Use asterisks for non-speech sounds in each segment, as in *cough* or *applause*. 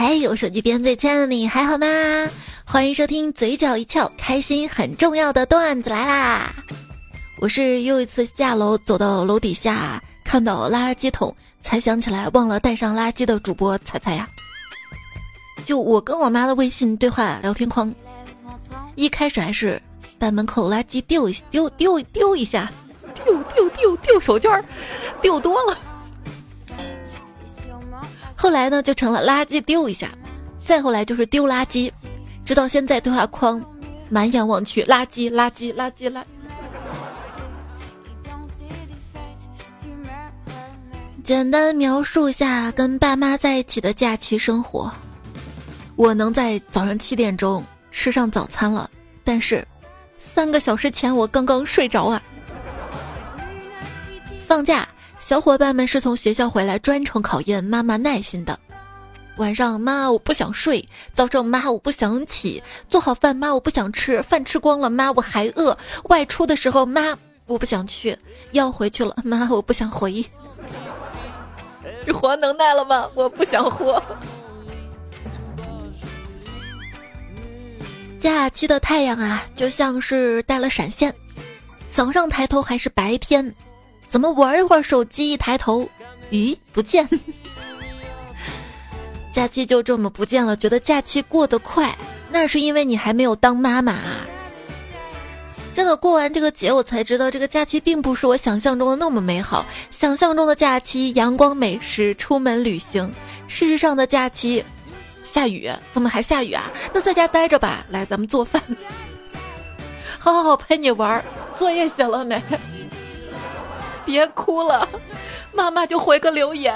嘿，我手机边最亲爱的你还好吗？欢迎收听嘴角一翘，开心很重要的段子来啦！我是又一次下楼走到楼底下，看到垃圾桶，才想起来忘了带上垃圾的主播彩彩呀。就我跟我妈的微信对话聊天框，一开始还是把门口垃圾丢一丢丢丢一下，丢丢丢丢手绢儿，丢多了。后来呢，就成了垃圾丢一下，再后来就是丢垃圾，直到现在对话框满眼望去，垃圾垃圾垃圾垃。简单描述一下跟爸妈在一起的假期生活，我能在早上七点钟吃上早餐了，但是三个小时前我刚刚睡着啊。放假。小伙伴们是从学校回来专程考验妈妈耐心的。晚上妈我不想睡，早上妈我不想起，做好饭妈我不想吃，饭吃光了妈我还饿，外出的时候妈我不想去，要回去了妈我不想回。活能耐了吗？我不想活。假期的太阳啊，就像是带了闪现，早上抬头还是白天。怎么玩一会儿手机，一抬头，咦，不见。*laughs* 假期就这么不见了，觉得假期过得快，那是因为你还没有当妈妈。真的过完这个节，我才知道这个假期并不是我想象中的那么美好。想象中的假期，阳光美食，出门旅行；事实上的假期，下雨，怎么还下雨啊？那在家待着吧。来，咱们做饭。*laughs* 好好好，陪你玩。作业写了没？别哭了，妈妈就回个留言。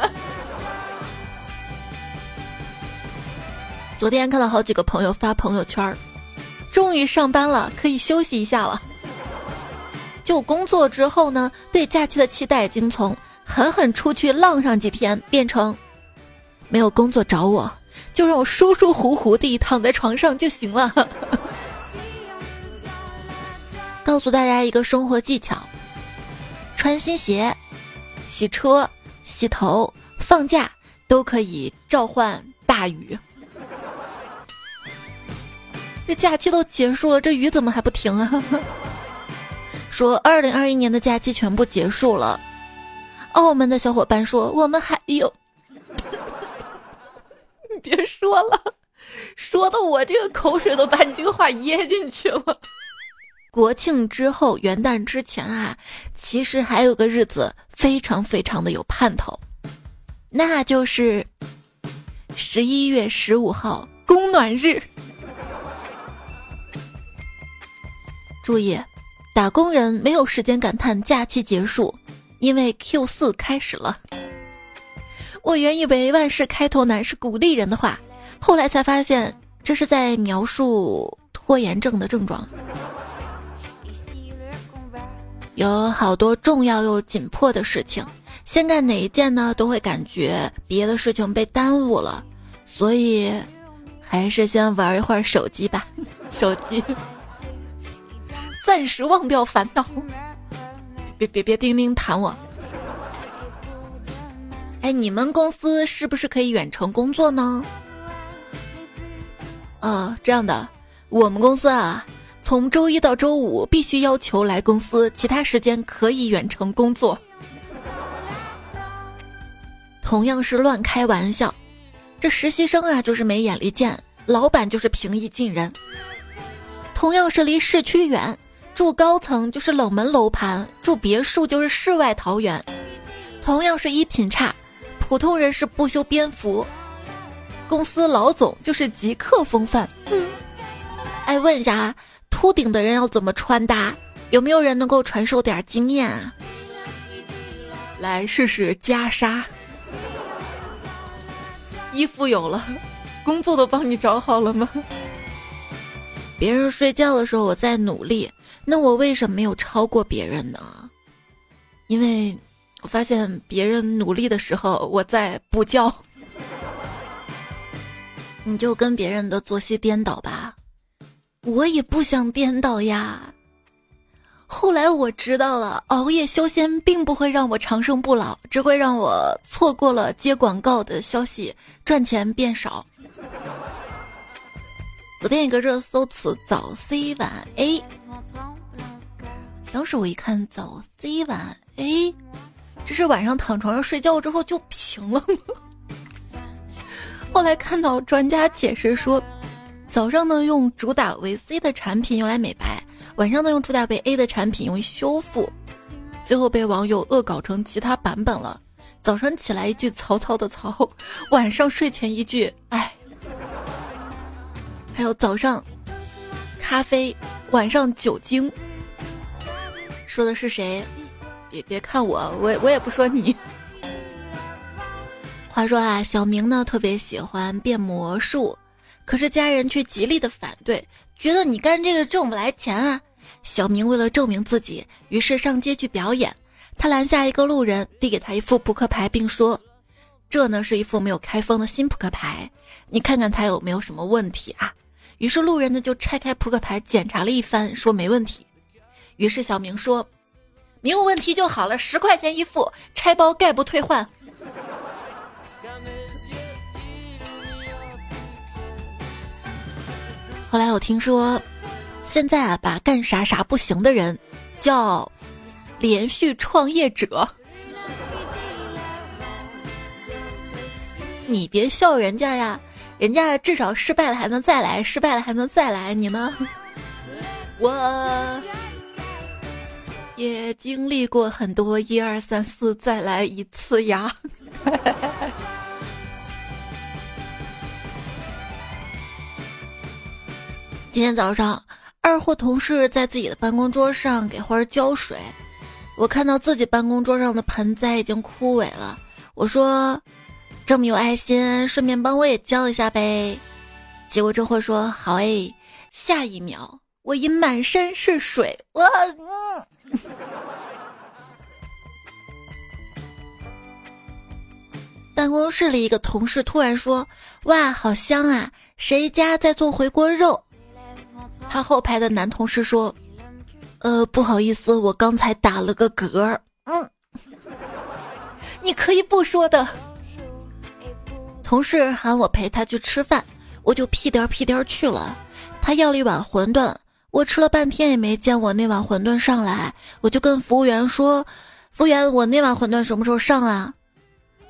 昨天看到好几个朋友发朋友圈终于上班了，可以休息一下了。就工作之后呢，对假期的期待已经从狠狠出去浪上几天，变成没有工作找我，就让我舒舒服服地躺在床上就行了。*laughs* 告诉大家一个生活技巧。穿新鞋、洗车、洗头、放假都可以召唤大雨。这假期都结束了，这雨怎么还不停啊？*laughs* 说二零二一年的假期全部结束了。澳门的小伙伴说我们还有。*laughs* 你别说了，说的我这个口水都把你这个话噎进去了。国庆之后，元旦之前啊，其实还有个日子非常非常的有盼头，那就是十一月十五号供暖日。*laughs* 注意，打工人没有时间感叹假期结束，因为 Q 四开始了。我原以为万事开头难是鼓励人的话，后来才发现这是在描述拖延症的症状。有好多重要又紧迫的事情，先干哪一件呢？都会感觉别的事情被耽误了，所以还是先玩一会儿手机吧。*laughs* 手机，暂时忘掉烦恼。别别别，钉钉弹我。哎，你们公司是不是可以远程工作呢？啊，这样的，我们公司啊。从周一到周五必须要求来公司，其他时间可以远程工作。同样是乱开玩笑，这实习生啊就是没眼力见，老板就是平易近人。同样是离市区远，住高层就是冷门楼盘，住别墅就是世外桃源。同样是衣品差，普通人是不修边幅，公司老总就是极客风范。哎，问一下啊。秃顶的人要怎么穿搭？有没有人能够传授点经验啊？来试试袈裟。衣服有了，工作都帮你找好了吗？别人睡觉的时候我在努力，那我为什么没有超过别人呢？因为我发现别人努力的时候我在补觉。你就跟别人的作息颠倒吧。我也不想颠倒呀，后来我知道了，熬夜修仙并不会让我长生不老，只会让我错过了接广告的消息，赚钱变少。昨天一个热搜词“早 C 晚 A”，当时我一看“早 C 晚 A”，这是晚上躺床上睡觉之后就平了吗？后来看到专家解释说，早上呢用主打维 C 的产品用来美白。晚上呢，用主打维 A 的产品用于修复，最后被网友恶搞成其他版本了。早上起来一句曹操的曹，晚上睡前一句哎。还有早上咖啡，晚上酒精，说的是谁？别别看我，我我也不说你。话说啊，小明呢特别喜欢变魔术，可是家人却极力的反对。觉得你干这个挣不来钱啊！小明为了证明自己，于是上街去表演。他拦下一个路人，递给他一副扑克牌，并说：“这呢是一副没有开封的新扑克牌，你看看它有没有什么问题啊？”于是路人呢就拆开扑克牌检查了一番，说没问题。于是小明说：“没有问题就好了，十块钱一副，拆包概不退换。”后来我听说，现在啊，把干啥啥不行的人叫连续创业者。你别笑人家呀，人家至少失败了还能再来，失败了还能再来，你呢？我也经历过很多一二三四再来一次呀。*laughs* 今天早上，二货同事在自己的办公桌上给花浇水，我看到自己办公桌上的盆栽已经枯萎了。我说：“这么有爱心，顺便帮我也浇一下呗。”结果这货说：“好诶。”下一秒，我已满身是水。我嗯。*laughs* 办公室里一个同事突然说：“哇，好香啊！谁家在做回锅肉？”他后排的男同事说：“呃，不好意思，我刚才打了个嗝。”嗯，你可以不说的。同事喊我陪他去吃饭，我就屁颠屁颠去了。他要了一碗馄饨，我吃了半天也没见我那碗馄饨上来，我就跟服务员说：“服务员，我那碗馄饨什么时候上啊？”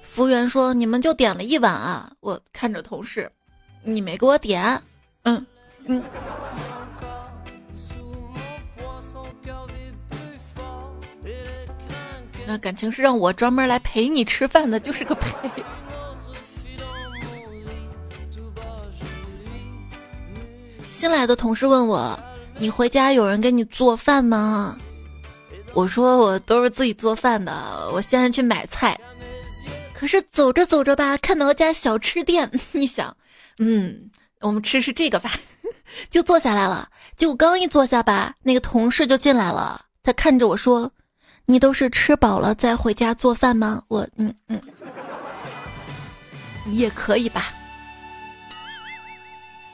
服务员说：“你们就点了一碗啊。”我看着同事：“你没给我点。”嗯嗯。那感情是让我专门来陪你吃饭的，就是个陪。*laughs* 新来的同事问我：“你回家有人给你做饭吗？”我说：“我都是自己做饭的。”我现在去买菜，可是走着走着吧，看到家小吃店，*laughs* 你想，嗯，我们吃吃这个饭，*laughs* 就坐下来了。结果刚一坐下吧，那个同事就进来了，他看着我说。你都是吃饱了再回家做饭吗？我嗯嗯，也可以吧。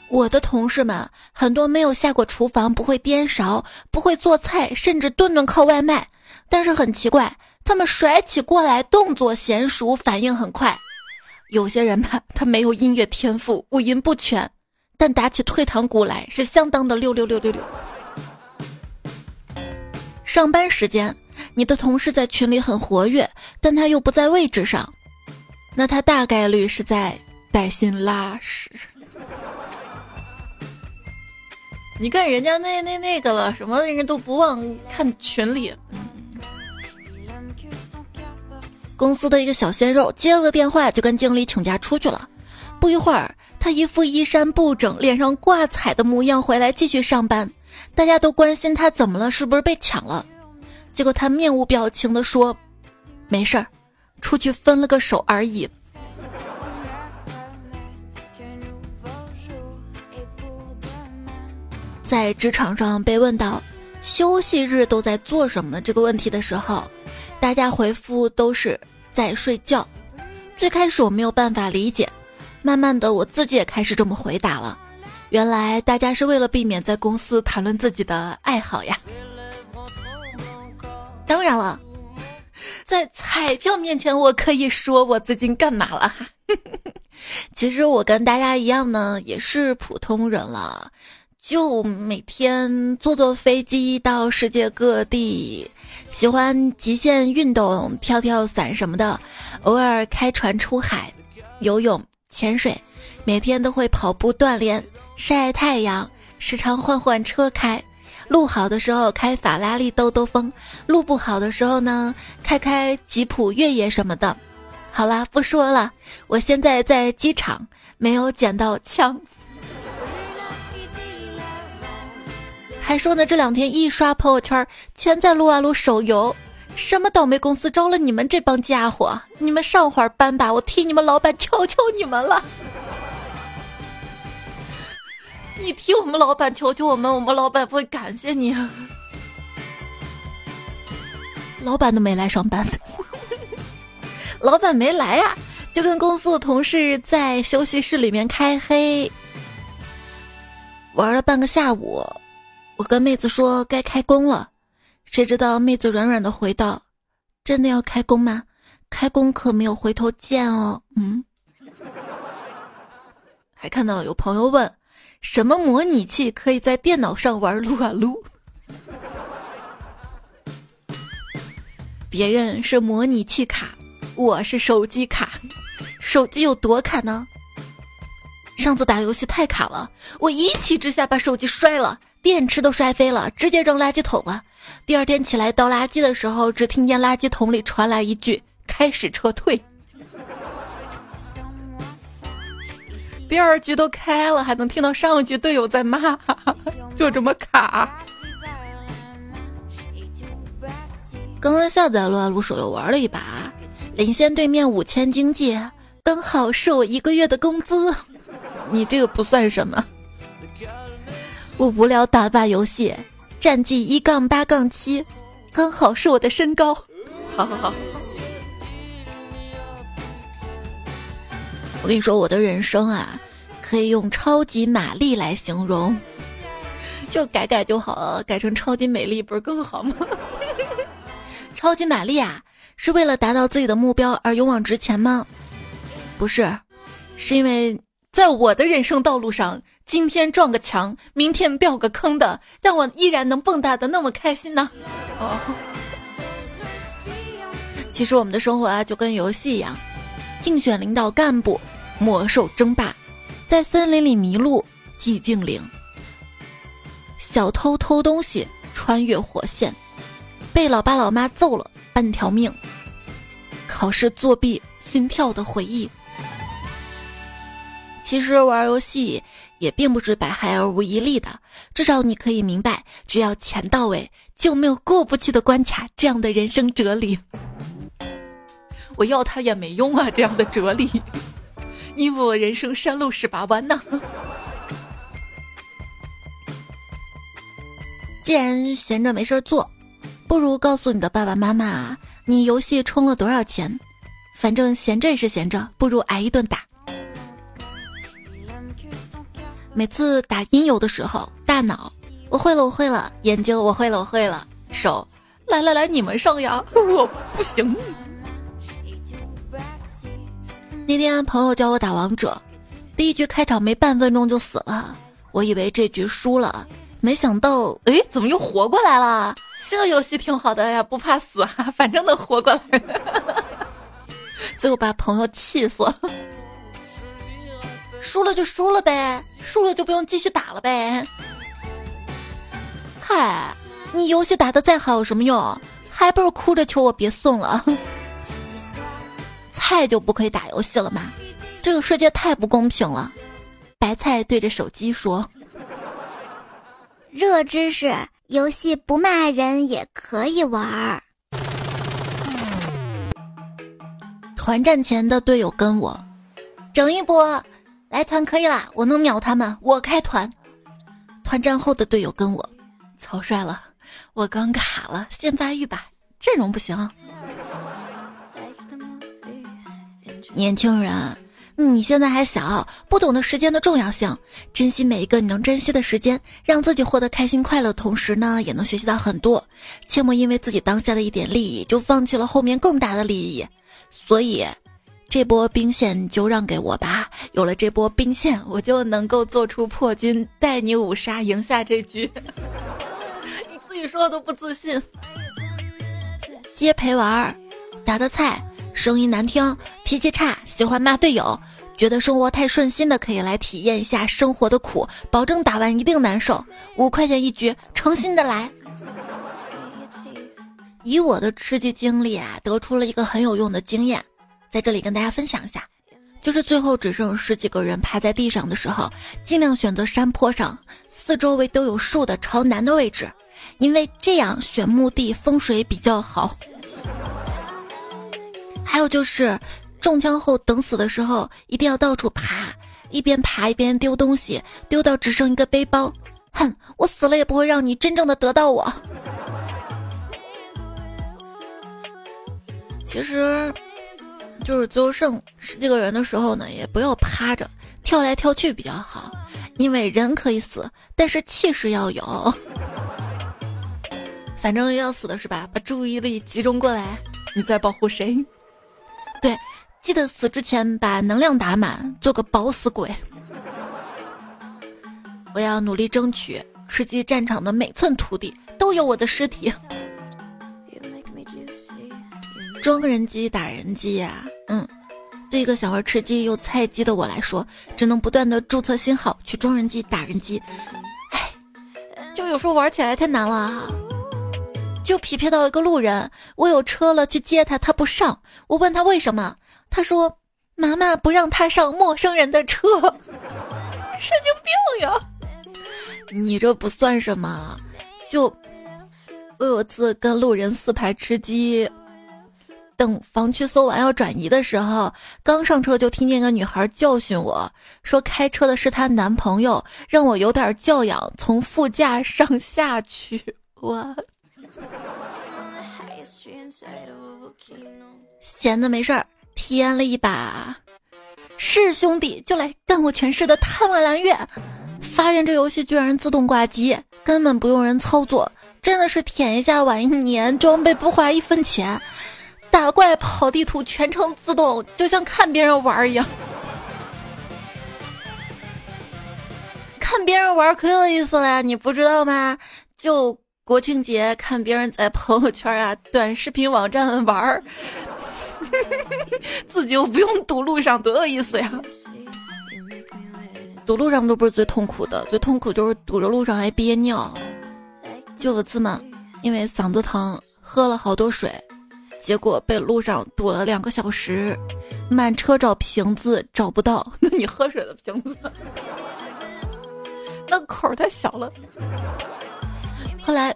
我的同事们很多没有下过厨房，不会颠勺，不会做菜，甚至顿顿靠外卖。但是很奇怪，他们甩起锅来动作娴熟，反应很快。有些人吧，他没有音乐天赋，五音不全，但打起退堂鼓来是相当的六六六六六。上班时间。你的同事在群里很活跃，但他又不在位置上，那他大概率是在带薪拉屎。*laughs* 你看人家那那那个了，什么人家都不忘看群里。公司的一个小鲜肉接了个电话，就跟经理请假出去了。不一会儿，他一副衣衫不整、脸上挂彩的模样回来继续上班。大家都关心他怎么了，是不是被抢了？结果他面无表情地说：“没事儿，出去分了个手而已。”在职场上被问到休息日都在做什么这个问题的时候，大家回复都是在睡觉。最开始我没有办法理解，慢慢的我自己也开始这么回答了。原来大家是为了避免在公司谈论自己的爱好呀。当然了，在彩票面前，我可以说我最近干嘛了哈。*laughs* 其实我跟大家一样呢，也是普通人了，就每天坐坐飞机到世界各地，喜欢极限运动，跳跳伞什么的，偶尔开船出海，游泳、潜水，每天都会跑步锻炼，晒太阳，时常换换车开。路好的时候开法拉利兜兜风，路不好的时候呢，开开吉普越野什么的。好啦，不说了，我现在在机场，没有捡到枪。还说呢，这两天一刷朋友圈，全在撸啊撸手游。什么倒霉公司招了你们这帮家伙？你们上会儿班吧，我替你们老板求求你们了。你替我们老板求求我们，我们老板不会感谢你。老板都没来上班，*laughs* 老板没来呀，就跟公司的同事在休息室里面开黑，玩了半个下午。我跟妹子说该开工了，谁知道妹子软软的回道：“真的要开工吗？开工可没有回头箭哦。”嗯，还看到有朋友问。什么模拟器可以在电脑上玩撸啊撸？*laughs* 别人是模拟器卡，我是手机卡。手机有多卡呢？上次打游戏太卡了，我一气之下把手机摔了，电池都摔飞了，直接扔垃圾桶了。第二天起来倒垃圾的时候，只听见垃圾桶里传来一句：“开始撤退。”第二局都开了，还能听到上一局队友在骂，*laughs* 就这么卡。刚刚下载撸啊撸手游玩了一把，领先对面五千经济，刚好是我一个月的工资。你这个不算什么。我无聊打了把游戏，战绩一杠八杠七，刚好是我的身高。好好好。我跟你说，我的人生啊，可以用超级玛丽来形容，就改改就好了，改成超级美丽不是更好吗？*laughs* 超级玛丽啊，是为了达到自己的目标而勇往直前吗？不是，是因为在我的人生道路上，今天撞个墙，明天掉个坑的，但我依然能蹦跶的那么开心呢。*laughs* 哦，*laughs* 其实我们的生活啊，就跟游戏一样。竞选领导干部，魔兽争霸，在森林里迷路，寂静岭，小偷偷东西，穿越火线，被老爸老妈揍了半条命，考试作弊，心跳的回忆。其实玩游戏也并不是百害而无一利的，至少你可以明白，只要钱到位，就没有过不去的关卡。这样的人生哲理。我要他也没用啊！这样的哲理，因为我人生山路十八弯呢。*laughs* 既然闲着没事做，不如告诉你的爸爸妈妈，你游戏充了多少钱。反正闲着也是闲着，不如挨一顿打。每次打音游的时候，大脑我会了，我会了；眼睛我会了，我会了；手来来来，你们上呀！我不行。那天朋友教我打王者，第一局开场没半分钟就死了，我以为这局输了，没想到，哎，怎么又活过来了？这游戏挺好的呀，不怕死啊，反正能活过来。*laughs* 最后把朋友气死了，输了就输了呗，输了就不用继续打了呗。嗨，你游戏打的再好有什么用？还不如哭着求我别送了。菜就不可以打游戏了吗？这个世界太不公平了。白菜对着手机说：“热知识，游戏不骂人也可以玩儿。”团战前的队友跟我整一波，来团可以啦，我能秒他们，我开团。团战后的队友跟我草率了，我刚卡了，先发育吧，阵容不行。年轻人，你现在还小，不懂得时间的重要性，珍惜每一个你能珍惜的时间，让自己获得开心快乐，同时呢，也能学习到很多。切莫因为自己当下的一点利益，就放弃了后面更大的利益。所以，这波兵线就让给我吧。有了这波兵线，我就能够做出破军，带你五杀，赢下这局。你自己说的都不自信。接陪玩，打的菜。声音难听，脾气差，喜欢骂队友，觉得生活太顺心的可以来体验一下生活的苦，保证打完一定难受。五块钱一局，诚心的来。以我的吃鸡经历啊，得出了一个很有用的经验，在这里跟大家分享一下，就是最后只剩十几个人趴在地上的时候，尽量选择山坡上，四周围都有树的朝南的位置，因为这样选墓地风水比较好。还有就是，中枪后等死的时候，一定要到处爬，一边爬一边丢东西，丢到只剩一个背包。哼，我死了也不会让你真正的得到我。其实，就是最后剩十几个人的时候呢，也不要趴着，跳来跳去比较好，因为人可以死，但是气势要有。反正要死的是吧？把注意力集中过来，你在保护谁？对，记得死之前把能量打满，做个饱死鬼。*laughs* 我要努力争取，吃鸡战场的每寸土地都有我的尸体。装人机打人机呀，嗯，对一个想玩吃鸡又菜鸡的我来说，只能不断的注册新号去装人机打人机。唉，就有时候玩起来太难了。就匹配到一个路人，我有车了去接他，他不上。我问他为什么，他说妈妈不让他上陌生人的车，神经病呀！你这不算什么，就我有次跟路人四排吃鸡，等防区搜完要转移的时候，刚上车就听见个女孩教训我说开车的是她男朋友，让我有点教养，从副驾上下去。我。闲的没事儿，体验了一把，是兄弟就来干我全市的贪玩蓝月，发现这游戏居然自动挂机，根本不用人操作，真的是舔一下玩一年，装备不花一分钱，打怪跑地图全程自动，就像看别人玩一样，看别人玩可有意思了，你不知道吗？就。国庆节看别人在朋友圈啊、短视频网站玩儿，*laughs* 自己又不用堵路上，多有意思呀！堵路上都不是最痛苦的，最痛苦就是堵着路上还憋尿。就有次嘛，因为嗓子疼，喝了好多水，结果被路上堵了两个小时，满车找瓶子找不到。*laughs* 那你喝水的瓶子，*laughs* 那口太小了。后来，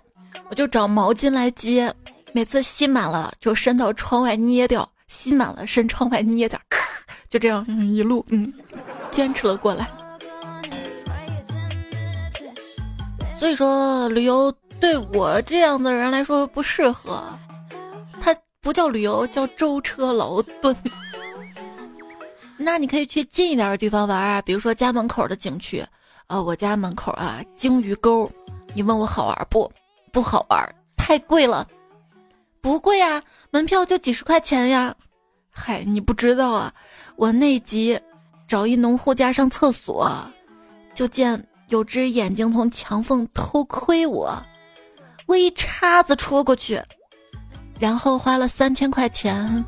我就找毛巾来接，每次吸满了就伸到窗外捏掉，吸满了伸窗外捏点，咳，*laughs* 就这样一路嗯，坚持了过来。所以说，旅游对我这样的人来说不适合，它不叫旅游，叫舟车劳顿。那你可以去近一点的地方玩啊，比如说家门口的景区，呃，我家门口啊，鲸鱼沟。你问我好玩不？不好玩，太贵了。不贵啊，门票就几十块钱呀。嗨，你不知道啊，我那集找一农户家上厕所，就见有只眼睛从墙缝偷窥我，我一叉子戳过去，然后花了三千块钱，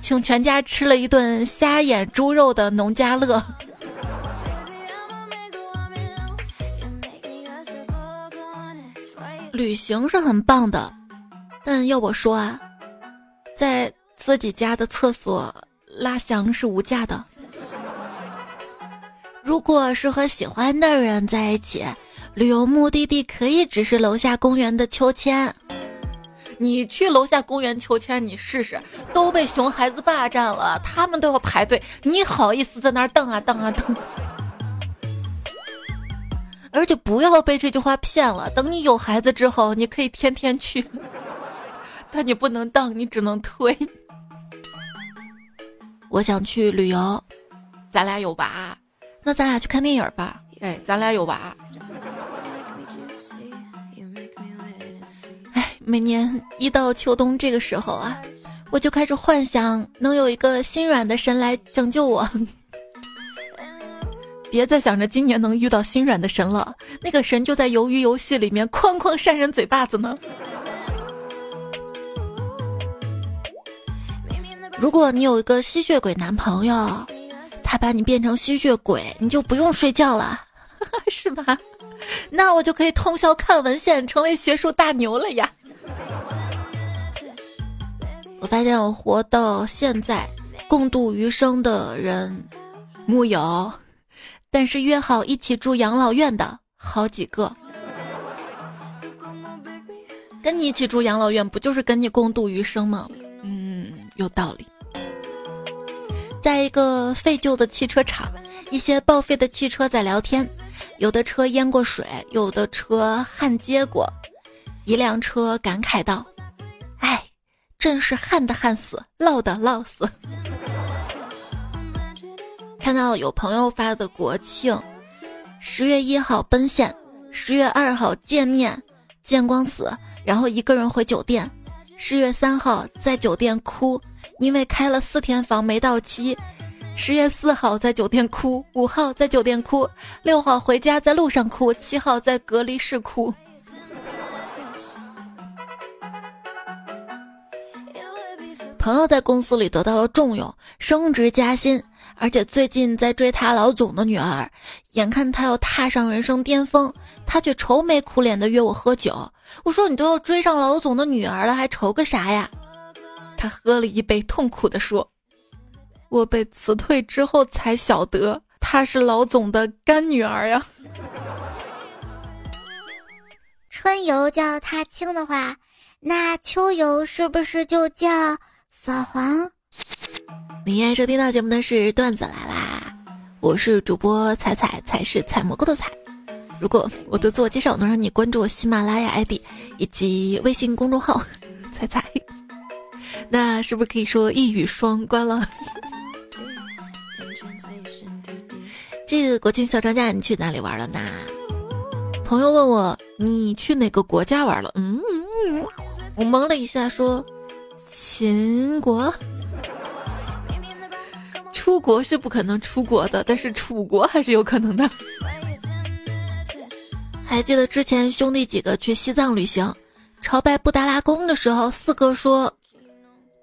请全家吃了一顿虾眼猪肉的农家乐。旅行是很棒的，但要我说啊，在自己家的厕所拉翔是无价的。如果是和喜欢的人在一起，旅游目的地可以只是楼下公园的秋千。你去楼下公园秋千，你试试，都被熊孩子霸占了，他们都要排队，你好意思在那儿蹬啊蹬啊蹬？而且不要被这句话骗了。等你有孩子之后，你可以天天去，*laughs* 但你不能当，你只能推。我想去旅游，咱俩有娃，那咱俩去看电影吧。哎，咱俩有娃。哎，每年一到秋冬这个时候啊，我就开始幻想能有一个心软的神来拯救我。*laughs* 别再想着今年能遇到心软的神了，那个神就在鱿鱼游戏里面哐哐扇人嘴巴子呢。如果你有一个吸血鬼男朋友，他把你变成吸血鬼，你就不用睡觉了，*laughs* 是吧？那我就可以通宵看文献，成为学术大牛了呀！我发现我活到现在，共度余生的人木有，但是约好一起住养老院的好几个。跟你一起住养老院，不就是跟你共度余生吗？嗯，有道理。在一个废旧的汽车厂，一些报废的汽车在聊天，有的车淹过水，有的车焊接过。一辆车感慨道：“哎，真是焊的焊死，烙的烙死。”看到有朋友发的国庆，十月一号奔现，十月二号见面，见光死，然后一个人回酒店，十月三号在酒店哭。因为开了四天房没到期，十月四号在酒店哭，五号在酒店哭，六号回家在路上哭，七号在隔离室哭。朋友在公司里得到了重用，升职加薪，而且最近在追他老总的女儿，眼看他要踏上人生巅峰，他却愁眉苦脸的约我喝酒。我说你都要追上老总的女儿了，还愁个啥呀？他喝了一杯，痛苦地说：“我被辞退之后才晓得，她是老总的干女儿呀。*laughs* ”春游叫踏青的话，那秋游是不是就叫扫黄？你现在收听到节目的是段子来啦，我是主播彩彩，彩是采蘑菇的彩。如果我的自我介绍能让你关注我喜马拉雅 ID 以及微信公众号彩彩。*laughs* 那是不是可以说一语双关了？这个国庆小长假你去哪里玩了呢？朋友问我你去哪个国家玩了？嗯，我懵了一下说秦国。出国是不可能出国的，但是楚国还是有可能的。*laughs* 还记得之前兄弟几个去西藏旅行，朝拜布达拉宫的时候，四哥说。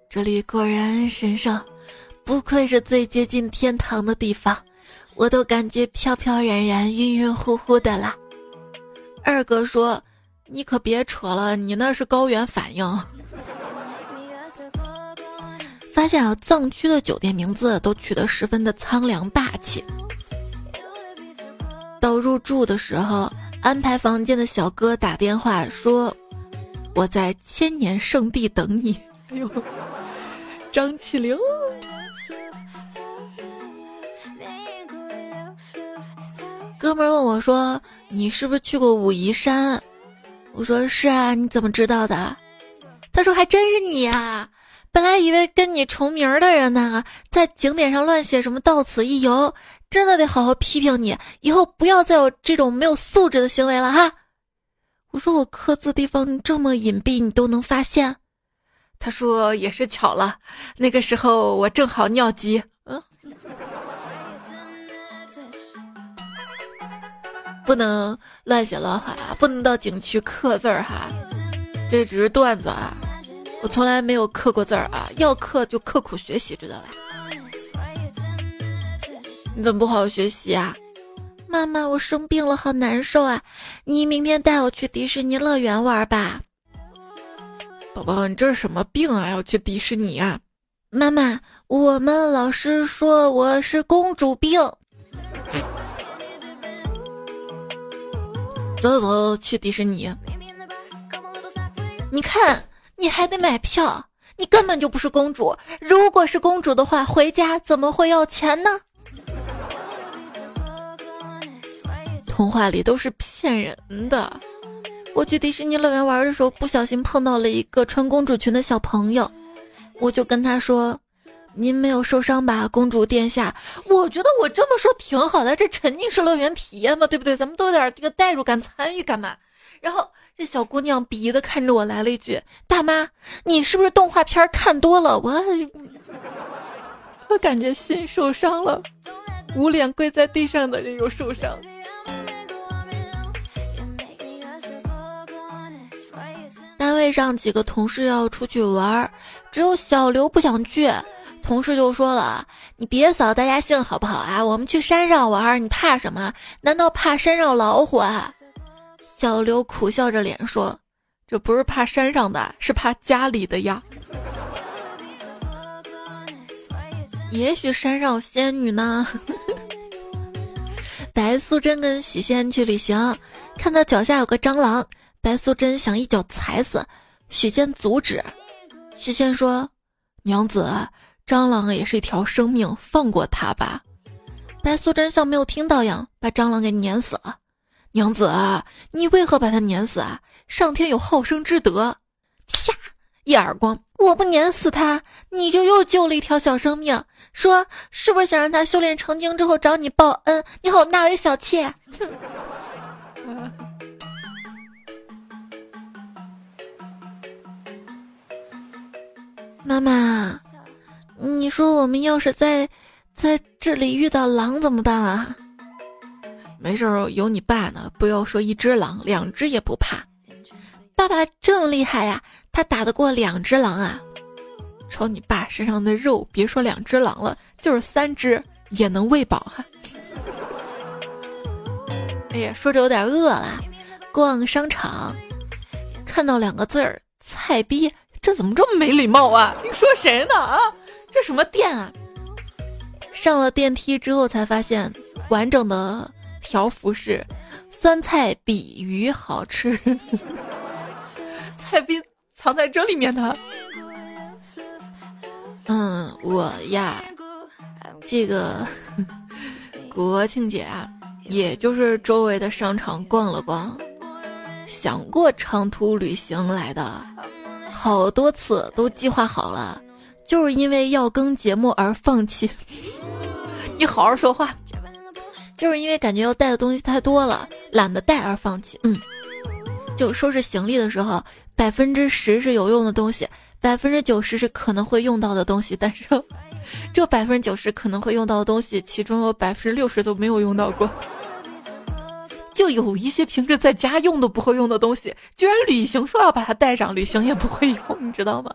这里果然神圣，不愧是最接近天堂的地方，我都感觉飘飘然然、晕晕乎乎的啦。二哥说：“你可别扯了，你那是高原反应。”发现啊，藏区的酒店名字都取得十分的苍凉霸气。到入住的时候，安排房间的小哥打电话说：“我在千年圣地等你。*laughs* ”哎呦！张起灵，哥们问我说：“你是不是去过武夷山？”我说：“是啊。”你怎么知道的？他说：“还真是你啊！本来以为跟你重名的人呢，在景点上乱写什么‘到此一游’，真的得好好批评你，以后不要再有这种没有素质的行为了哈。”我说：“我刻字地方这么隐蔽，你都能发现。”他说也是巧了，那个时候我正好尿急，嗯，不能乱写乱画，不能到景区刻字儿哈，这只是段子啊，我从来没有刻过字儿啊，要刻就刻苦学习，知道吧？你怎么不好好学习啊？妈妈，我生病了，好难受啊！你明天带我去迪士尼乐园玩吧。宝宝，你这是什么病啊？要去迪士尼啊？妈妈，我们老师说我是公主病。走走走，去迪士尼。你看，你还得买票，你根本就不是公主。如果是公主的话，回家怎么会要钱呢？童话里都是骗人的。我去迪士尼乐园玩的时候，不小心碰到了一个穿公主裙的小朋友，我就跟他说：“您没有受伤吧，公主殿下？我觉得我这么说挺好的，这沉浸式乐园体验嘛，对不对？咱们都有点这个代入感、参与感嘛。然后这小姑娘鄙夷的看着我，来了一句：“大妈，你是不是动画片看多了？”我 *laughs* 我感觉心受伤了，捂脸跪在地上的人又受伤。单位上几个同事要出去玩，只有小刘不想去。同事就说了：“你别扫大家兴好不好啊？我们去山上玩，你怕什么？难道怕山上老虎啊？”小刘苦笑着脸说：“这不是怕山上的，是怕家里的呀。也许山上有仙女呢。”白素贞跟许仙去旅行，看到脚下有个蟑螂，白素贞想一脚踩死，许仙阻止。许仙说：“娘子。”蟑螂也是一条生命，放过它吧。白素贞像没有听到一样，把蟑螂给碾死了。娘子，你为何把他碾死啊？上天有好生之德。啪！一耳光，我不碾死他，你就又救了一条小生命。说是不是想让他修炼成精之后找你报恩？你好，纳为小妾。*laughs* 妈妈。你说我们要是在在这里遇到狼怎么办啊？没事儿，有你爸呢。不要说一只狼，两只也不怕。爸爸这么厉害呀，他打得过两只狼啊？瞅你爸身上的肉，别说两只狼了，就是三只也能喂饱哈。哎呀，说着有点饿了。逛商场，看到两个字儿“菜逼”，这怎么这么没礼貌啊？你说谁呢啊？这什么店啊？上了电梯之后才发现，完整的条幅是“酸菜比鱼好吃 *laughs* ”，菜比藏在这里面的。嗯，我呀，这个 *laughs* 国庆节啊，也就是周围的商场逛了逛，想过长途旅行来的，好多次都计划好了。就是因为要更节目而放弃，*laughs* 你好好说话。就是因为感觉要带的东西太多了，懒得带而放弃。嗯，就收拾行李的时候，百分之十是有用的东西，百分之九十是可能会用到的东西。但是，这百分之九十可能会用到的东西，其中有百分之六十都没有用到过。就有一些平时在家用都不会用的东西，居然旅行说要把它带上，旅行也不会用，你知道吗？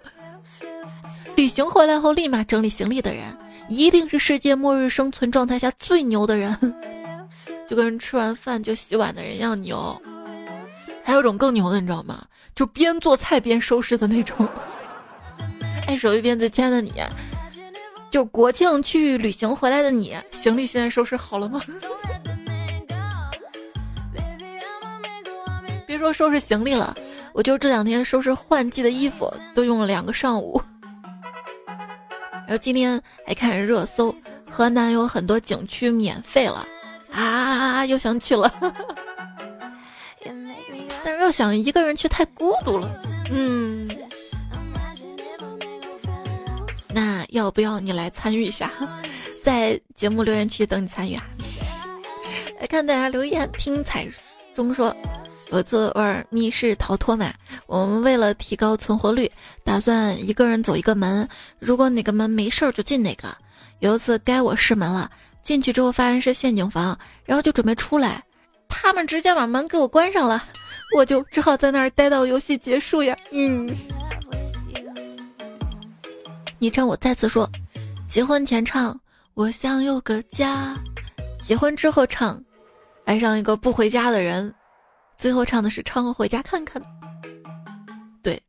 旅行回来后立马整理行李的人，一定是世界末日生存状态下最牛的人，*laughs* 就跟吃完饭就洗碗的人一样牛。还有种更牛的，你知道吗？就边做菜边收拾的那种。爱，*laughs* 手一边最亲爱的你，就国庆去旅行回来的你，行李现在收拾好了吗？*laughs* 别说收拾行李了，我就这两天收拾换季的衣服，都用了两个上午。然后今天还看热搜，河南有很多景区免费了，啊，又想去了，*laughs* 但是又想一个人去太孤独了，嗯，那要不要你来参与一下，*laughs* 在节目留言区等你参与啊？来看大家留言，听彩中说。有次玩密室逃脱嘛，我们为了提高存活率，打算一个人走一个门，如果哪个门没事儿就进哪个。有一次该我试门了，进去之后发现是陷阱房，然后就准备出来，他们直接把门给我关上了，我就只好在那儿待到游戏结束呀。嗯，你让我再次说，结婚前唱我想有个家，结婚之后唱爱上一个不回家的人。最后唱的是“唱个回家看看”。对，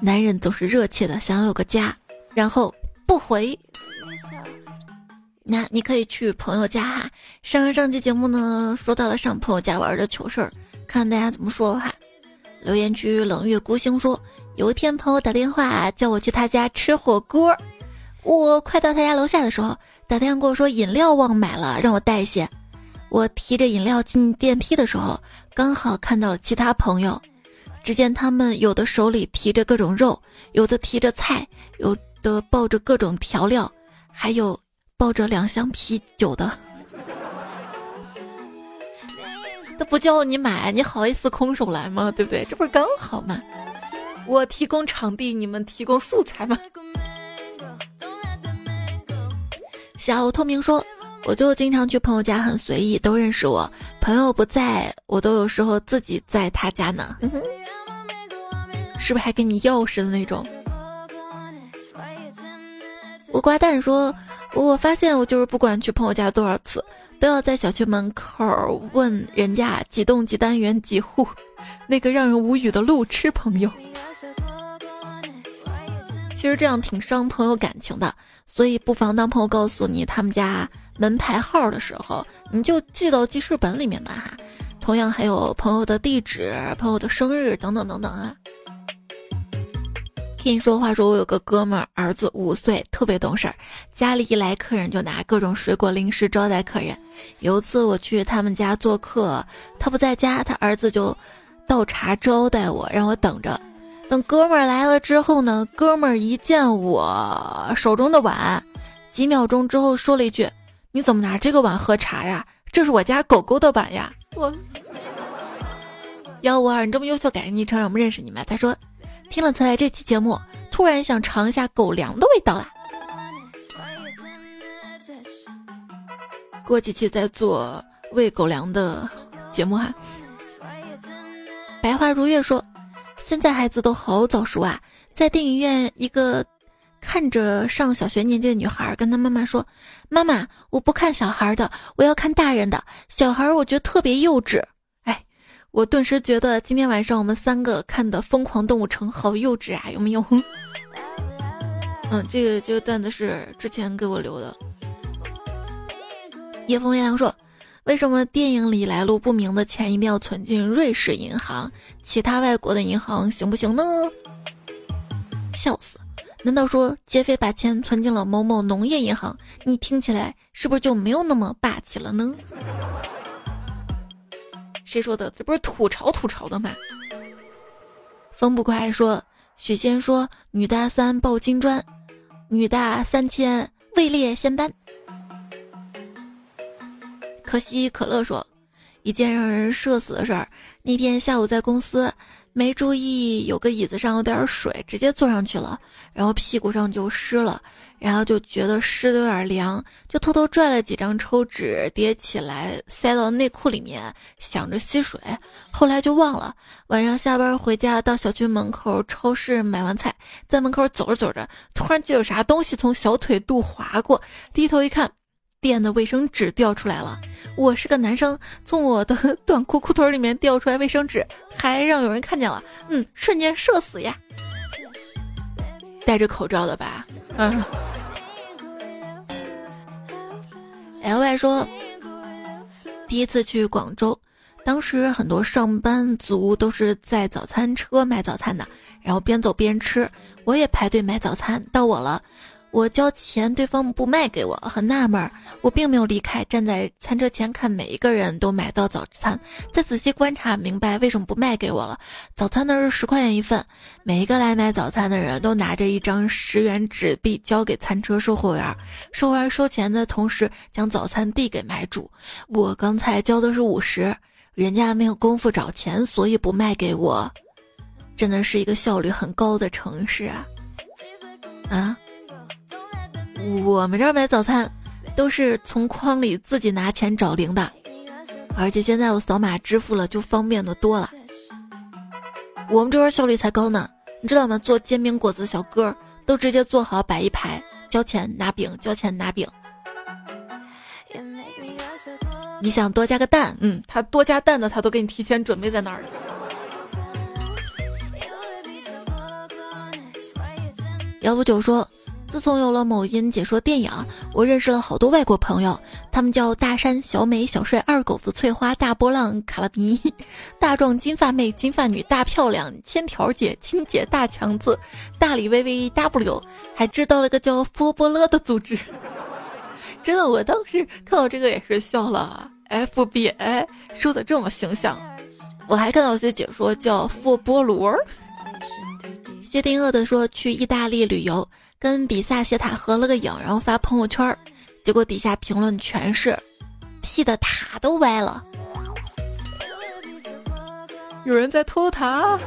男人总是热切的想要有个家，然后不回。那你可以去朋友家哈。上上期节目呢，说到了上朋友家玩的糗事儿，看大家怎么说哈。留言区冷月孤星说，有一天朋友打电话叫我去他家吃火锅，我快到他家楼下的时候，打电话跟我说饮料忘买了，让我带一些。我提着饮料进电梯的时候，刚好看到了其他朋友。只见他们有的手里提着各种肉，有的提着菜，有的抱着各种调料，还有抱着两箱啤酒的。*laughs* 他不叫你买，你好意思空手来吗？对不对？这不是刚好吗？我提供场地，你们提供素材吗？小透明说：“我就经常去朋友家，很随意，都认识我。朋友不在，我都有时候自己在他家呢。*laughs* 是不是还给你钥匙的那种？”我瓜蛋说：“我发现我就是不管去朋友家多少次。”都要在小区门口问人家几栋几单元几户，那个让人无语的路痴朋友。其实这样挺伤朋友感情的，所以不妨当朋友告诉你他们家门牌号的时候，你就记到记事本里面吧哈。同样还有朋友的地址、朋友的生日等等等等啊。听说话说，我有个哥们儿，儿子五岁，特别懂事儿。家里一来客人，就拿各种水果零食招待客人。有一次我去他们家做客，他不在家，他儿子就倒茶招待我，让我等着。等哥们儿来了之后呢，哥们儿一见我手中的碗，几秒钟之后说了一句：“你怎么拿这个碗喝茶呀？这是我家狗狗的碗呀！”我幺五二，你这么优秀，改个昵称让我们认识你们。他说。听了才这期节目，突然想尝一下狗粮的味道啦。过几期再做喂狗粮的节目哈。白花如月说：“现在孩子都好早熟啊，在电影院，一个看着上小学年纪的女孩跟她妈妈说：‘妈妈，我不看小孩的，我要看大人的。小孩我觉得特别幼稚。’”哎我顿时觉得今天晚上我们三个看的《疯狂动物城》好幼稚啊，有没有？*laughs* 嗯，这个这个段子是之前给我留的。夜风微凉说：“为什么电影里来路不明的钱一定要存进瑞士银行，其他外国的银行行不行呢？”笑死！难道说劫匪把钱存进了某某农业银行？你听起来是不是就没有那么霸气了呢？谁说的？这不是吐槽吐槽的吗？风不快说，许仙说女大三抱金砖，女大三千位列仙班。可惜可乐说，一件让人社死的事儿。那天下午在公司。没注意，有个椅子上有点水，直接坐上去了，然后屁股上就湿了，然后就觉得湿的有点凉，就偷偷拽了几张抽纸叠起来塞到内裤里面，想着吸水，后来就忘了。晚上下班回家，到小区门口超市买完菜，在门口走着走着，突然就有啥东西从小腿肚划过，低头一看。垫的卫生纸掉出来了，我是个男生，从我的短裤裤腿里面掉出来卫生纸，还让有人看见了，嗯，瞬间社死呀！戴着口罩的吧，嗯。L Y 说，第一次去广州，当时很多上班族都是在早餐车买早餐的，然后边走边吃，我也排队买早餐，到我了。我交钱，对方不卖给我，很纳闷儿。我并没有离开，站在餐车前看每一个人都买到早餐，再仔细观察，明白为什么不卖给我了。早餐呢是十块钱一份，每一个来买早餐的人都拿着一张十元纸币交给餐车售货员，售货员收钱的同时将早餐递给买主。我刚才交的是五十，人家没有功夫找钱，所以不卖给我。真的是一个效率很高的城市啊！啊？我们这儿买早餐，都是从筐里自己拿钱找零的，而且现在我扫码支付了，就方便的多了。我们这边效率才高呢，你知道吗？做煎饼果子小哥都直接做好摆一排，交钱拿饼，交钱拿饼。你想多加个蛋，嗯，他多加蛋的他都给你提前准备在那儿。幺五九说。自从有了某音解说电影，我认识了好多外国朋友，他们叫大山、小美、小帅、二狗子、翠花、大波浪、卡拉比、大壮、金发妹、金发女、大漂亮、千条姐、亲姐、大强子、大李微微、W，还知道了个叫佛波勒的组织。*laughs* 真的，我当时看到这个也是笑了。FBI 说的这么形象，我还看到一些解说叫佛波罗。薛定谔的说去意大利旅游。跟比萨斜塔合了个影，然后发朋友圈，结果底下评论全是 P 的塔都歪了，有人在偷塔。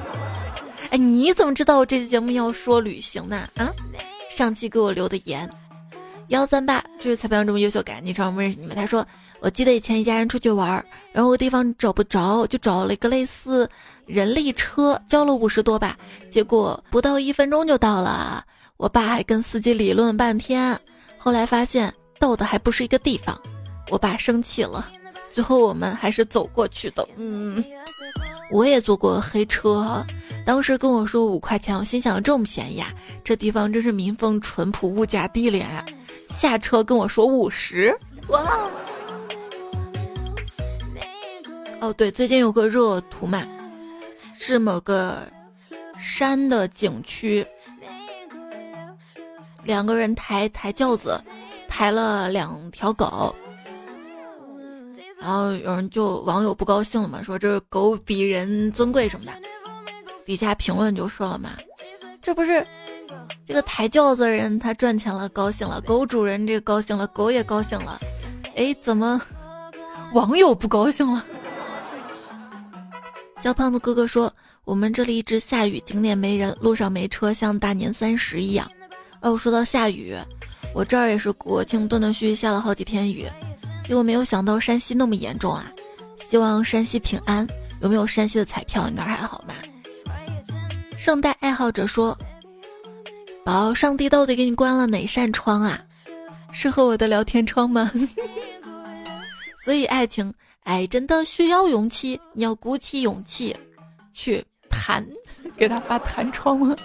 哎，你怎么知道我这期节目要说旅行呢？啊，上期给我留的言，幺三八，这位彩票这么优秀，感你知道我们认识你们。他说，我记得以前一家人出去玩，然后个地方找不着，就找了一个类似人力车，交了五十多吧，结果不到一分钟就到了。我爸还跟司机理论半天，后来发现到的还不是一个地方，我爸生气了，最后我们还是走过去的。嗯，我也坐过黑车。当时跟我说五块钱，我心想这么便宜啊，这地方真是民风淳朴，物价低廉啊。下车跟我说五十，哇！哦对，最近有个热图嘛，是某个山的景区，两个人抬抬轿子，抬了两条狗，然后有人就网友不高兴了嘛，说这狗比人尊贵什么的。底下评论就说了嘛，这不是这个抬轿子的人他赚钱了高兴了，狗主人这高兴了，狗也高兴了，哎，怎么网友不高兴了？小胖子哥哥说，我们这里一直下雨，景点没人，路上没车，像大年三十一样。哦，说到下雨，我这儿也是国庆断断续续下了好几天雨，结果没有想到山西那么严重啊！希望山西平安。有没有山西的彩票？你那儿还好吗？圣诞爱好者说：“宝，上帝到底给你关了哪扇窗啊？是和我的聊天窗吗？” *laughs* 所以爱情，爱真的需要勇气，你要鼓起勇气去弹，*laughs* 给他发弹窗吗？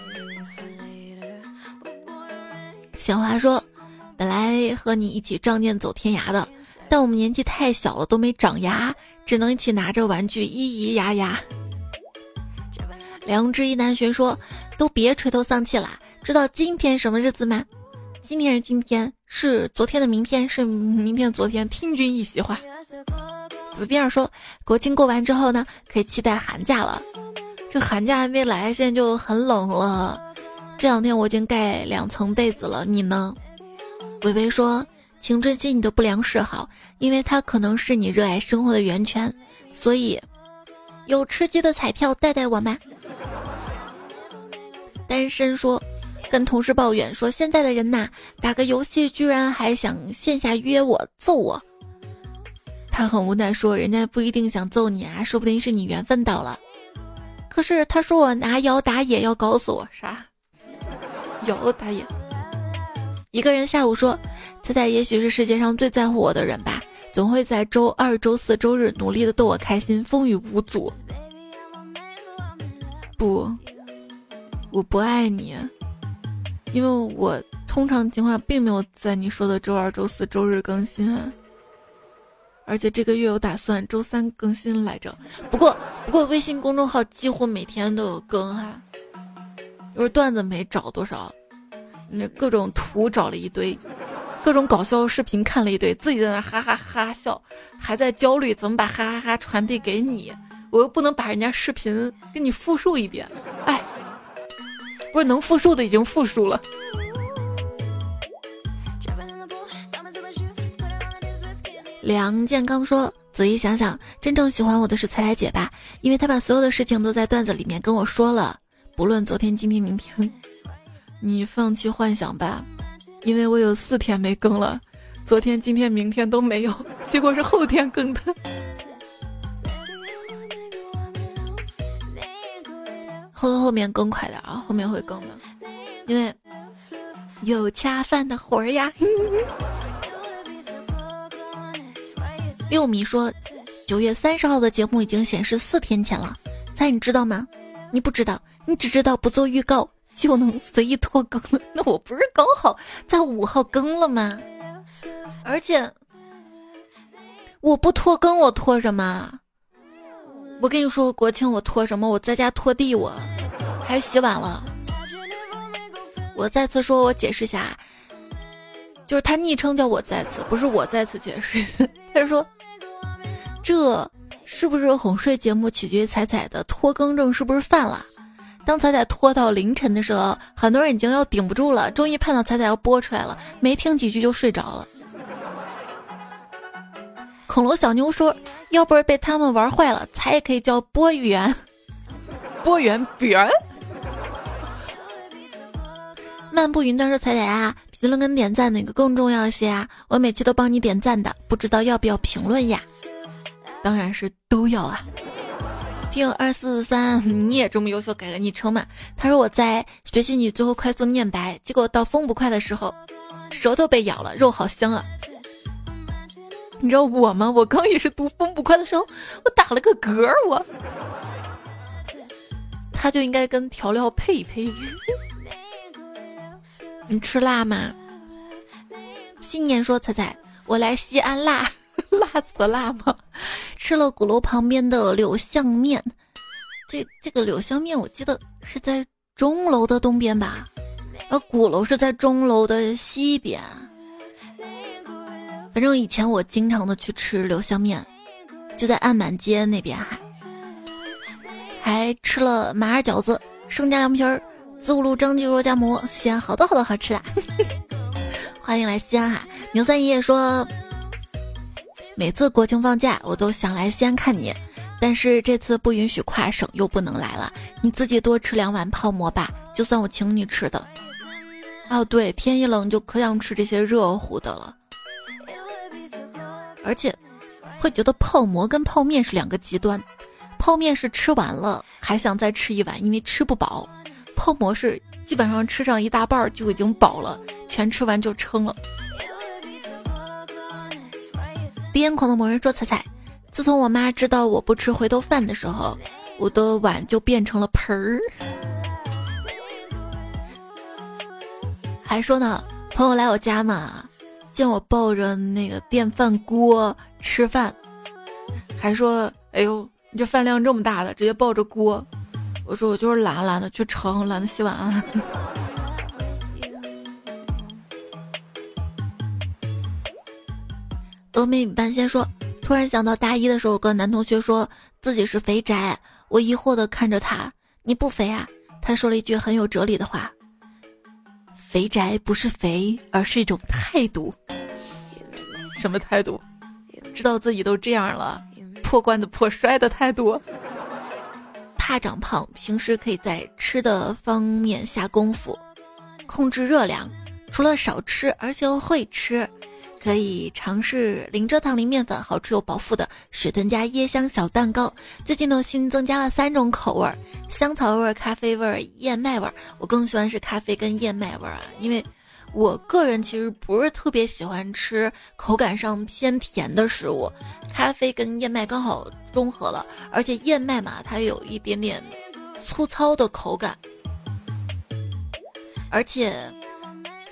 小华说：“本来和你一起仗剑走天涯的，但我们年纪太小了，都没长牙，只能一起拿着玩具咿咿呀呀。”良知一南巡说：“都别垂头丧气啦，知道今天什么日子吗？今天是今天，是昨天的明天，是明天的昨天。听君一席话。”子边儿说：“国庆过完之后呢，可以期待寒假了。这寒假还没来，现在就很冷了。这两天我已经盖两层被子了，你呢？”微微说：“请珍惜你的不良嗜好，因为它可能是你热爱生活的源泉。所以，有吃鸡的彩票带带我吗？”单身说，跟同事抱怨说，现在的人呐，打个游戏居然还想线下约我揍我。他很无奈说，人家不一定想揍你啊，说不定是你缘分到了。可是他说我拿瑶打野要搞死我，啥？有了打野？一个人下午说，猜猜也许是世界上最在乎我的人吧，总会在周二、周四周日努力的逗我开心，风雨无阻。不。我不爱你，因为我通常情况并没有在你说的周二、周四周日更新，而且这个月有打算周三更新来着。不过，不过微信公众号几乎每天都有更哈，就是段子没找多少，那各种图找了一堆，各种搞笑视频看了一堆，自己在那哈哈哈笑，还在焦虑怎么把哈哈哈传递给你，我又不能把人家视频给你复述一遍，哎。不是能复述的已经复述了。梁建刚说：“仔细想想，真正喜欢我的是彩彩姐吧，因为她把所有的事情都在段子里面跟我说了，不论昨天、今天、明天。*laughs* 你放弃幻想吧，因为我有四天没更了，昨天、今天、明天都没有，结果是后天更的。*laughs* ”后后面更快点啊，后面会更的，因为有恰饭的活儿呀。*laughs* 六米说，九月三十号的节目已经显示四天前了，猜你知道吗？你不知道，你只知道不做预告就能随意拖更了。那我不是刚好在五号更了吗？而且我不拖更，我拖什么？我跟你说，国庆我拖什么？我在家拖地，我还洗碗了。我再次说，我解释一下，就是他昵称叫我再次，不是我再次解释。*laughs* 他说，这是不是哄睡节目取决于彩彩的拖更症是不是犯了？当彩彩拖到凌晨的时候，很多人已经要顶不住了，终于盼到彩彩要播出来了，没听几句就睡着了。恐龙小妞说：“要不是被他们玩坏了，才也可以叫播员。”播员员。漫步云端说：“彩彩啊，评论跟点赞哪个更重要一些啊？我每期都帮你点赞的，不知道要不要评论呀？当然是都要啊。”听二四三，你也这么优秀，改个昵称嘛？他说我在学习你最后快速念白，结果到风不快的时候，舌头被咬了，肉好香啊！你知道我吗？我刚也是读风不快的时候，我打了个嗝，我他就应该跟调料配一配。你吃辣吗？新年说彩彩，我来西安辣。*laughs* 辣子辣吗？吃了鼓楼旁边的柳巷面，这这个柳巷面我记得是在钟楼的东边吧？呃，鼓楼是在钟楼的西边。反正以前我经常的去吃柳巷面，就在案板街那边，还还吃了马耳饺子、生姜凉皮儿、子午路张记肉夹馍，西安好多好多好吃的。*laughs* 欢迎来西安哈！牛三爷爷说。每次国庆放假，我都想来西安看你，但是这次不允许跨省，又不能来了。你自己多吃两碗泡馍吧，就算我请你吃的。哦，对，天一冷就可想吃这些热乎的了，而且会觉得泡馍跟泡面是两个极端。泡面是吃完了还想再吃一碗，因为吃不饱；泡馍是基本上吃上一大半就已经饱了，全吃完就撑了。癫狂的某人说：“彩彩，自从我妈知道我不吃回头饭的时候，我的碗就变成了盆儿。”还说呢，朋友来我家嘛，见我抱着那个电饭锅吃饭，还说：“哎呦，你这饭量这么大的，直接抱着锅。”我说：“我就是懒，懒得去盛，懒得洗碗。”峨眉半仙说：“突然想到大一的时候，有个男同学说自己是肥宅，我疑惑的看着他，你不肥啊？他说了一句很有哲理的话：肥宅不是肥，而是一种态度。什么态度？知道自己都这样了，破罐子破摔的态度。怕长胖，平时可以在吃的方面下功夫，控制热量，除了少吃，而且会吃。”可以尝试零蔗糖零面粉、好吃又饱腹的水豚家椰香小蛋糕。最近呢，新增加了三种口味儿：香草味、咖啡味、燕麦味。我更喜欢是咖啡跟燕麦味啊，因为我个人其实不是特别喜欢吃口感上偏甜的食物，咖啡跟燕麦刚好中和了，而且燕麦嘛，它有一点点粗糙的口感，而且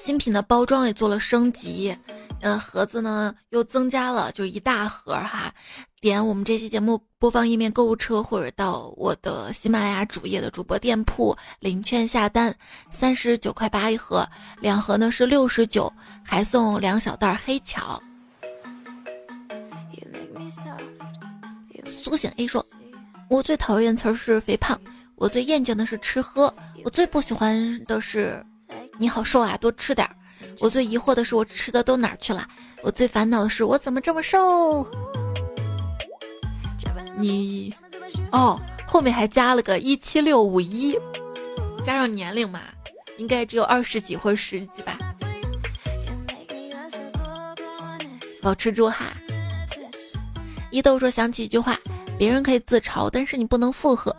新品的包装也做了升级。嗯，盒子呢又增加了，就一大盒哈。点我们这期节目播放页面购物车，或者到我的喜马拉雅主页的主播店铺领券下单，三十九块八一盒，两盒呢是六十九，还送两小袋黑巧。苏醒 A 说：“我最讨厌词儿是肥胖，我最厌倦的是吃喝，我最不喜欢的是你好瘦啊，多吃点儿。”我最疑惑的是，我吃的都哪儿去了？我最烦恼的是，我怎么这么瘦？你，哦，后面还加了个一七六五一，加上年龄嘛，应该只有二十几或十几吧。保持住哈。一豆说想起一句话：别人可以自嘲，但是你不能附和。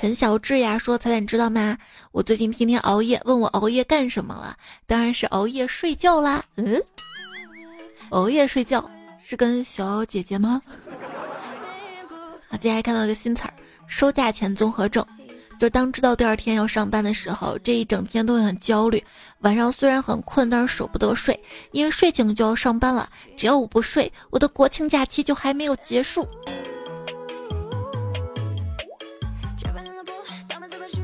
陈小志呀说：“彩彩，你知道吗？我最近天天熬夜，问我熬夜干什么了？当然是熬夜睡觉啦。嗯，熬夜睡觉是跟小姐姐吗？啊，今天还看到一个新词儿，收假前综合症，就是当知道第二天要上班的时候，这一整天都会很焦虑。晚上虽然很困，但是舍不得睡，因为睡醒就要上班了。只要我不睡，我的国庆假期就还没有结束。”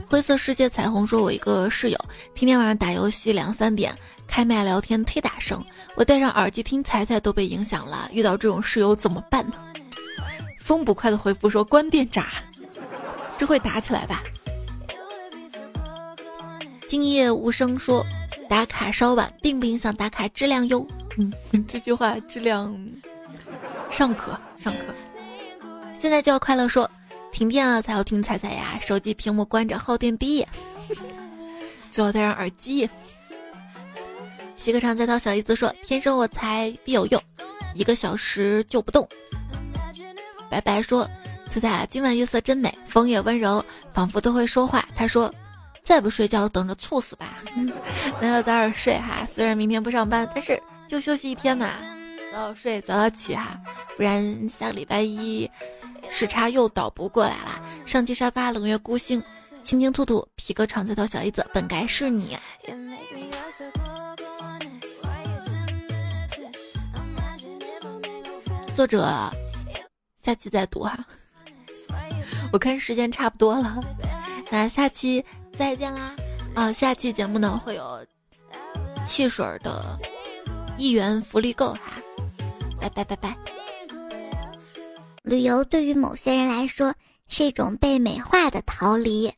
灰色世界彩虹说：“我一个室友天天晚上打游戏两三点，开麦聊天忒大声，我戴上耳机听彩彩都被影响了。遇到这种室友怎么办呢？”风不快的回复说：“关电闸，这会打起来吧？”今夜无声说：“打卡稍晚，并不影响打卡质量哟。”嗯，*laughs* 这句话质量尚可，尚可。现在就要快乐说，停电了才要听彩彩呀，手机屏幕关着耗电低，最好戴上耳机。皮革厂在掏小姨子说：“天生我材必有用，一个小时就不动。”白白说：“彩彩今晚月色真美，风也温柔，仿佛都会说话。”他说：“再不睡觉，等着猝死吧。*laughs* ”那要早点睡哈，虽然明天不上班，但是就休息一天嘛，早点睡，早点起哈，不然下个礼拜一时差又倒不过来了。上期沙发冷月孤星，青青兔兔皮革厂在掏小姨子，本该是你。作者，下期再读哈。我看时间差不多了，那下期再见啦！啊，下期节目呢会有汽水的一元福利购哈，拜拜拜拜。旅游对于某些人来说是一种被美化的逃离。